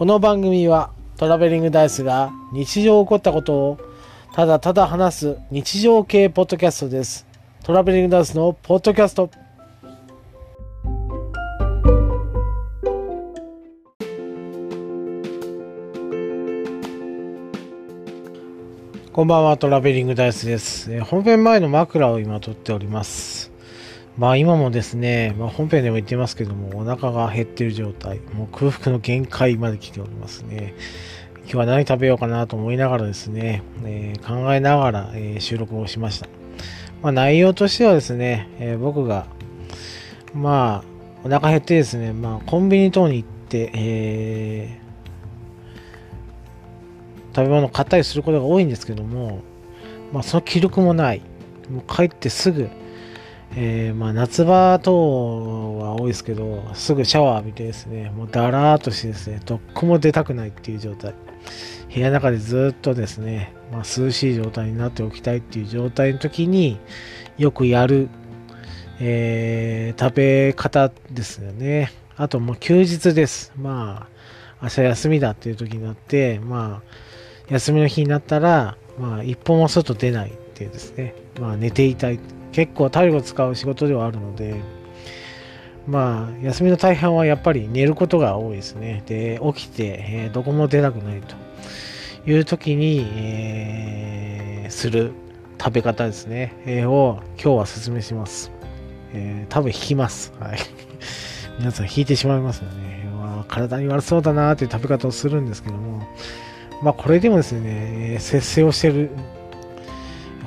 この番組はトラベリングダイスが日常起こったことをただただ話す日常系ポッドキャストです。トラベリングダイスのポッドキャスト。こんばんは、トラベリングダイスです。えー本編前の枕を今撮っております。まあ今もですね、まあ、本編でも言ってますけども、お腹が減ってる状態、もう空腹の限界まで来ておりますね。今日は何食べようかなと思いながらですね、えー考えながら、えー収録をしました。まあ内容としてはですね、えー僕が、まあ、お腹減ってですね、まあコンビニ等に行って、えー食べ物を買ったりすることが多いんですけども、まあその気力もない。もう帰ってすぐ、えーまあ夏場等は多いですけど、すぐシャワー浴びてですね、もうだらーっとしてですね、どこも出たくないっていう状態。部屋の中でずっとですね、まあ、涼しい状態になっておきたいっていう状態の時によくやる、えー食べ方ですよね。あともう休日です。まあ、明日休みだっていう時になって、まあ、休みの日になったら、まあ、一歩も外出ないっていうですね、まあ、寝ていたい。結構体力を使う仕事ではあるので、まあ、休みの大半はやっぱり寝ることが多いですね。で、起きて、えーどこも出たくないという時に、えーする食べ方ですね、えーを今日は説明します。えー多分引きます。はい。皆さん引いてしまいますよね。うわー体に悪そうだなーっていう食べ方をするんですけども、まあこれでもですね、節制をしてる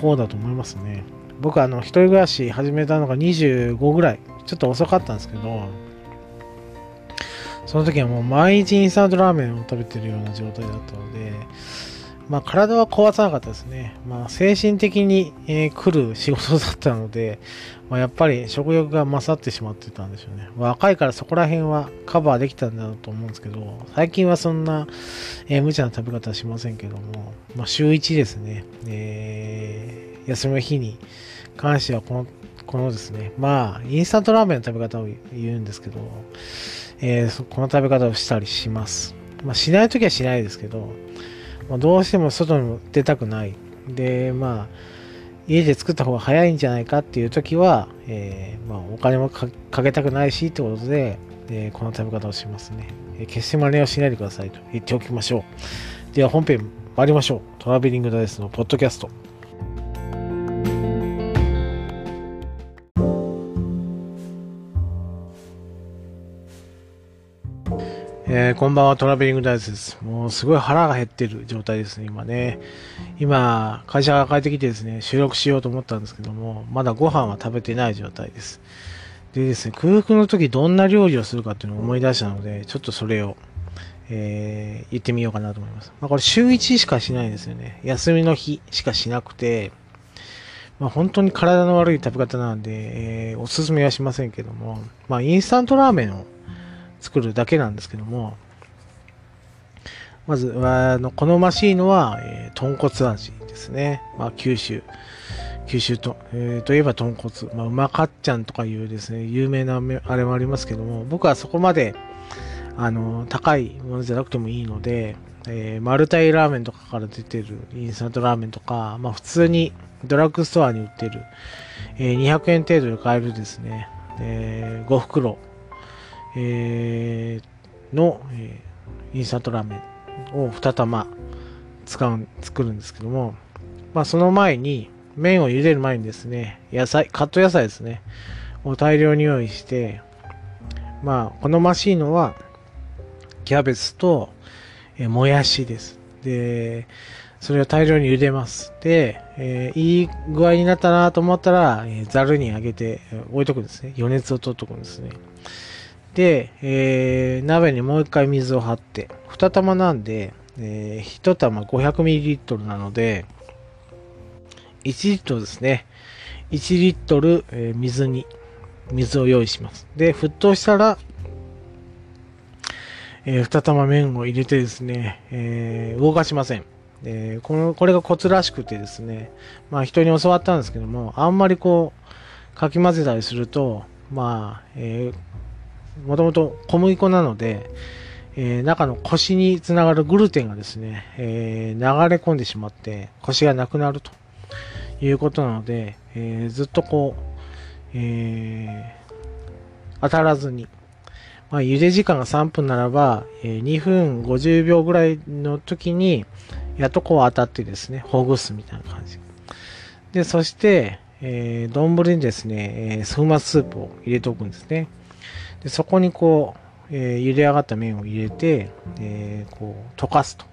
方だと思いますね。僕はあの、一人暮らし始めたのが25ぐらい、ちょっと遅かったんですけど、その時はもう毎日インスタントラーメンを食べてるような状態だったので、まあ体は壊さなかったですね。まあ精神的に、えー来る仕事だったので、まあ、やっぱり食欲が勝ってしまってたんでしょうね。若いからそこら辺はカバーできたんだろうと思うんですけど、最近はそんな、えー無茶な食べ方はしませんけども、まあ週1ですね、えー休みの日に関してはこの、このですね、まあ、インスタントラーメンの食べ方を言うんですけど、えーこの食べ方をしたりします。まあ、しないときはしないですけど、まあ、どうしても外に出たくない。で、まあ、家で作った方が早いんじゃないかっていうときは、えーまあ、お金もかかけたくないしってことで、えーこの食べ方をしますね、えー決して真似をしないでくださいと言っておきましょう。では本編参りましょう。トラベリングダイスのポッドキャスト。えーこんばんは、トラベリングダイスです。もうすごい腹が減ってる状態ですね、今ね。今、会社が帰ってきてですね、収録しようと思ったんですけども、まだご飯は食べてない状態です。でですね、空腹の時どんな料理をするかっていうのを思い出したので、ちょっとそれを、えー言ってみようかなと思います。まあこれ週1しかしないんですよね。休みの日しかしなくて、まあ本当に体の悪い食べ方なんで、えーおすすめはしませんけども、まあインスタントラーメンを作るだけなんですけども、まず、あの、好ましいのは、えー豚骨味ですね。まあ、九州。九州と、えーといえば豚骨。まあ、うまかっちゃんとかいうですね、有名なあれもありますけども、僕はそこまで、あの、高いものじゃなくてもいいので、えーマルタイラーメンとかから出てるインスタントラーメンとか、まあ、普通にドラッグストアに売ってる、えー200円程度で買えるですね、え5袋、えーの、えーインスタントラーメンを2玉使う、作るんですけども、まあその前に、麺を茹でる前にですね、野菜、カット野菜ですね、を大量に用意して、まあ、好ましいのは、キャベツと、えーもやしです。で、それを大量に茹でます。で、えーいい具合になったなと思ったら、えーにあげて置いとくんですね。余熱を取っとくんですね。で、えー鍋にもう一回水を張って、二玉なんで、えー一玉 500ml なので、1リットルですね。1リットル、えー水に、水を用意します。で、沸騰したら、えー二玉麺を入れてですね、えー動かしません。えこの、これがコツらしくてですね、まあ人に教わったんですけども、あんまりこう、かき混ぜたりすると、まあ、えーもともと小麦粉なので、えー、中の腰につながるグルテンがですね、えー、流れ込んでしまって腰がなくなるということなので、えー、ずっとこう、え当たらずに、まあ、茹で時間が3分ならば、え2分50秒ぐらいの時に、やっとこう当たってですね、ほぐすみたいな感じ。で、そして、えー、丼にですね、えー、粉末スープを入れておくんですね。で、そこにこう、えー、茹で上がった麺を入れて、えー、こう、溶かすと。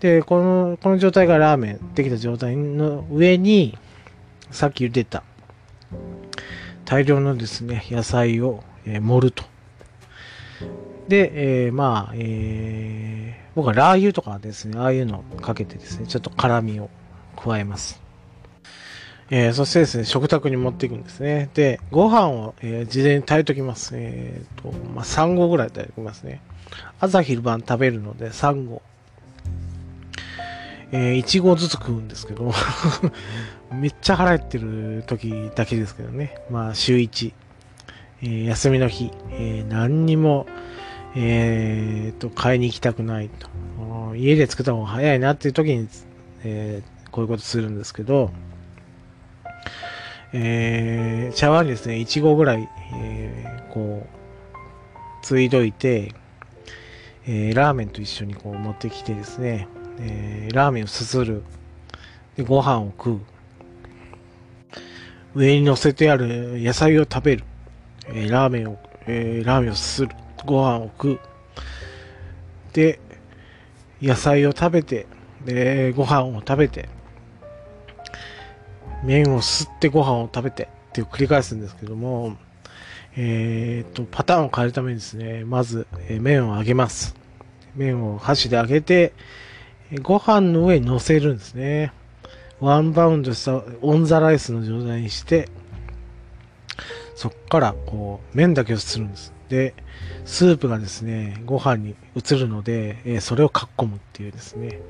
で、この、この状態がラーメンできた状態の上に、さっき茹でた、大量のですね、野菜を、えー、盛ると。で、えー、まあ、えー、僕はラー油とかですね、ああいうのをかけてですね、ちょっと辛みを加えます。えー、そしてですね、食卓に持っていくんですね。で、ご飯を、えー、事前に炊いときます。えっ、ー、と、まあ、3合ぐらい炊いておきますね。朝昼晩食べるので3合。えー、1合ずつ食うんですけど、めっちゃ腹減ってる時だけですけどね。まあ、週1。えー、休みの日、えー、何にも、えー、と、買いに行きたくないと。家で作った方が早いなっていう時に、え、こういうことするんですけど、えー、茶碗にですね、1合ぐらい、えー、こう、ついどいて、えー、ラーメンと一緒にこう持ってきてですね、えー、ラーメンをすする。で、ご飯を食う。上に乗せてある野菜を食べる。えー、ラーメンを、えー、ラーメンをすする。ご飯を食う。で、野菜を食べて、で、ご飯を食べて、麺を吸ってご飯を食べてっていう繰り返すんですけども、えー、と、パターンを変えるためにですね、まず、え、麺を揚げます。麺を箸で揚げて、ご飯の上に乗せるんですね。ワンバウンドしたオンザライスの状態にして、そっからこう、麺だけをするんです。で、スープがですね、ご飯に移るので、え、それをかっこむっていうですね、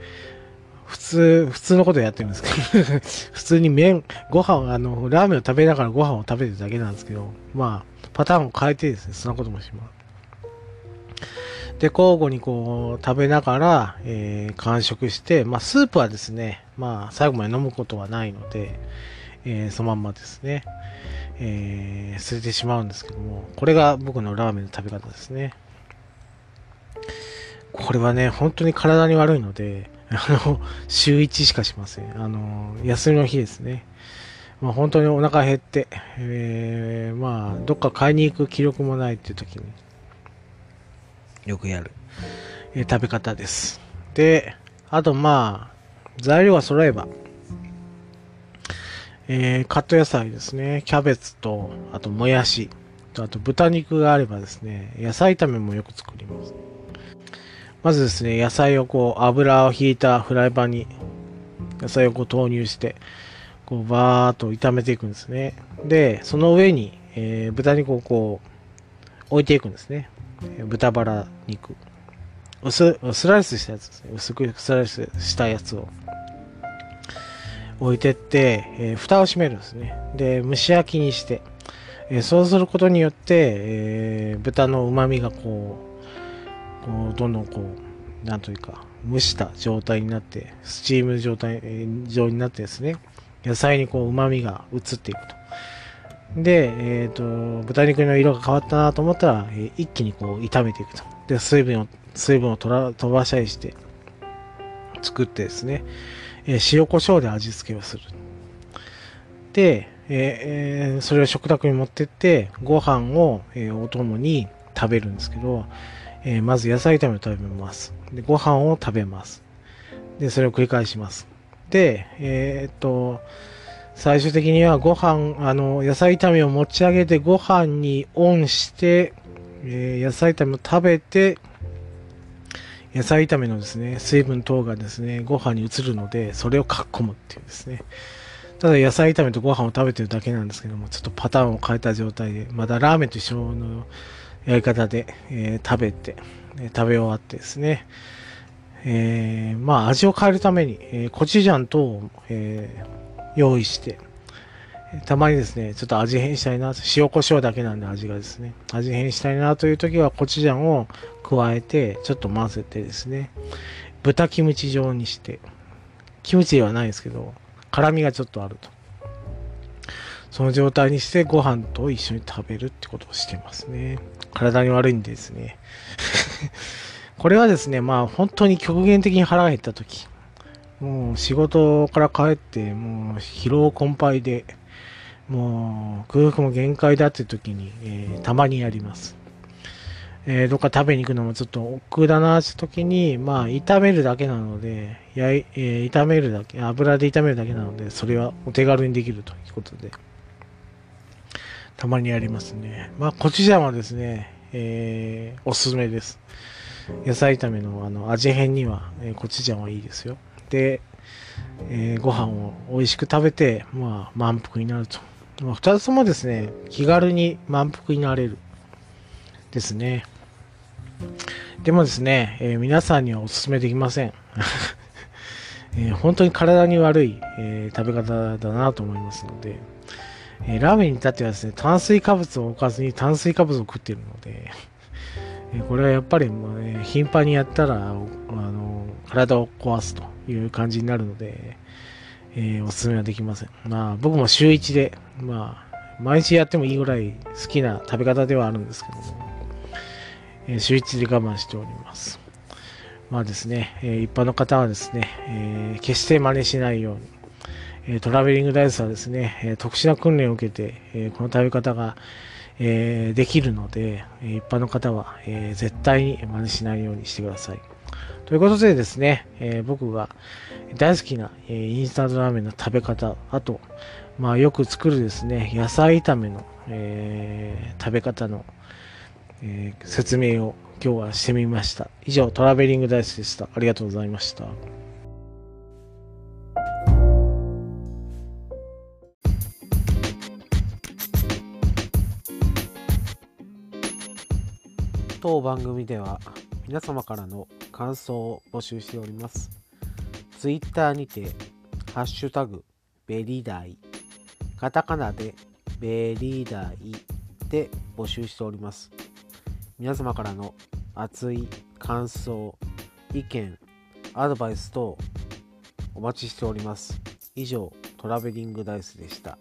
普通、普通のことやってるんですけど 普通に麺、ご飯、あの、ラーメンを食べながらご飯を食べてるだけなんですけど、まあ、パターンを変えてですね、そんなこともします。で、交互にこう、食べながら、えー、完食して、まあ、スープはですね、まあ、最後まで飲むことはないので、えー、そのまんまですね、えー、捨ててしまうんですけども、これが僕のラーメンの食べ方ですね。これはね、本当に体に悪いので、あの、週1しかしません。あの、休みの日ですね。まあ、本当にお腹減って、えー、まあ、どっか買いに行く気力もないっていう時に、よくやる、えー、食べ方です。で、あとまあ、材料が揃えば、えー、カット野菜ですね。キャベツと、あともやし、とあと豚肉があればですね、野菜炒めもよく作ります。まずですね、野菜をこう、油を引いたフライパンに、野菜をこう投入して、こう、バーっと炒めていくんですね。で、その上に、えー、豚肉をこう、置いていくんですね。豚バラ肉。薄、スライスしたやつですね。薄くスライスしたやつを置いてって、えー、蓋を閉めるんですね。で、蒸し焼きにして、えー、そうすることによって、えー、豚の旨味がこう、こうどんどんこうなんというか蒸した状態になってスチーム状態状になってですね。野菜にこう旨味が移っていくと。で、えっ、ー、と豚肉の色が変わったなと思ったら、えー、一気にこう炒めていくと。で水分を水分を飛ばしたりして作ってですね、えー、塩コショウで味付けをする。で、えー、それを食卓に持ってってご飯を、えー、お供に食べるんですけどえー、まず野菜炒めを食べます。で、ご飯を食べます。で、それを繰り返します。で、えー、っと、最終的にはご飯、あの、野菜炒めを持ち上げてご飯にオンして、えー、野菜炒めを食べて、野菜炒めのですね、水分等がですね、ご飯に移るので、それをかっこむっていうですね。ただ野菜炒めとご飯を食べてるだけなんですけども、ちょっとパターンを変えた状態で、まだラーメンと一緒のやり方で、えー、食べて、え食べ終わってですね、えー、まあ味を変えるために、えー、コチュジャン等を、えー、用意して、たまにですね、ちょっと味変したいな、塩コショウだけなんで味がですね、味変したいなという時はコチュジャンを加えて、ちょっと混ぜてですね、豚キムチ状にして、キムチではないですけど、辛みがちょっとあると。その状態にしてご飯と一緒に食べるってことをしてますね。体に悪いんですね。これはですね、まあ本当に極限的に腹が減った時、もう仕事から帰って、もう疲労困憊で、もう空腹も限界だって時に、えー、たまにやります。えー、どっか食べに行くのもちょっと億劫だなって時に、まあ、炒めるだけなので、やい、えー、炒めるだけ、油で炒めるだけなので、それはお手軽にできるということで、たまにやりますね。まあ、コチュジャンはですね、えー、おすすめです。野菜炒めのあの味変には、えー、コチュジャンはいいですよ。で、えー、ご飯を美味しく食べて、まあ、満腹になると。まあ、2つともですね、気軽に満腹になれる。ですね。でもですね、えー、皆さんにはお勧めできません。えー、本当に体に悪い、えー、食べ方だなと思いますので、えラーメンに至ってはですね、炭水化物を置かずに炭水化物を食っているので、えこれはやっぱりもう、ね、頻繁にやったら、あの体を壊すという感じになるので、えー、おすすめはできません。まあ、僕も週1で、まあ、毎日やってもいいぐらい好きな食べ方ではあるんですけども、えー、週1で我慢しております。まあですね、え、一般の方はですね、え決して真似しないように、トラベリングダイスはですね、特殊な訓練を受けて、この食べ方が、できるので、一般の方は、絶対に真似しないようにしてください。ということでですね、え、僕が大好きな、え、インスタントラーメンの食べ方、あと、まあ、よく作るですね、野菜炒めの、え、食べ方の、え説明を今日はしてみました。以上、トラベリングダイスでした。ありがとうございました。当番組では皆様からの感想を募集しております。ツイッターにて、ハッシュタグ、ベリダイ、カタカナでベリダイで募集しております。皆様からの熱い感想、意見、アドバイス等お待ちしております。以上、トラベリングダイスでした。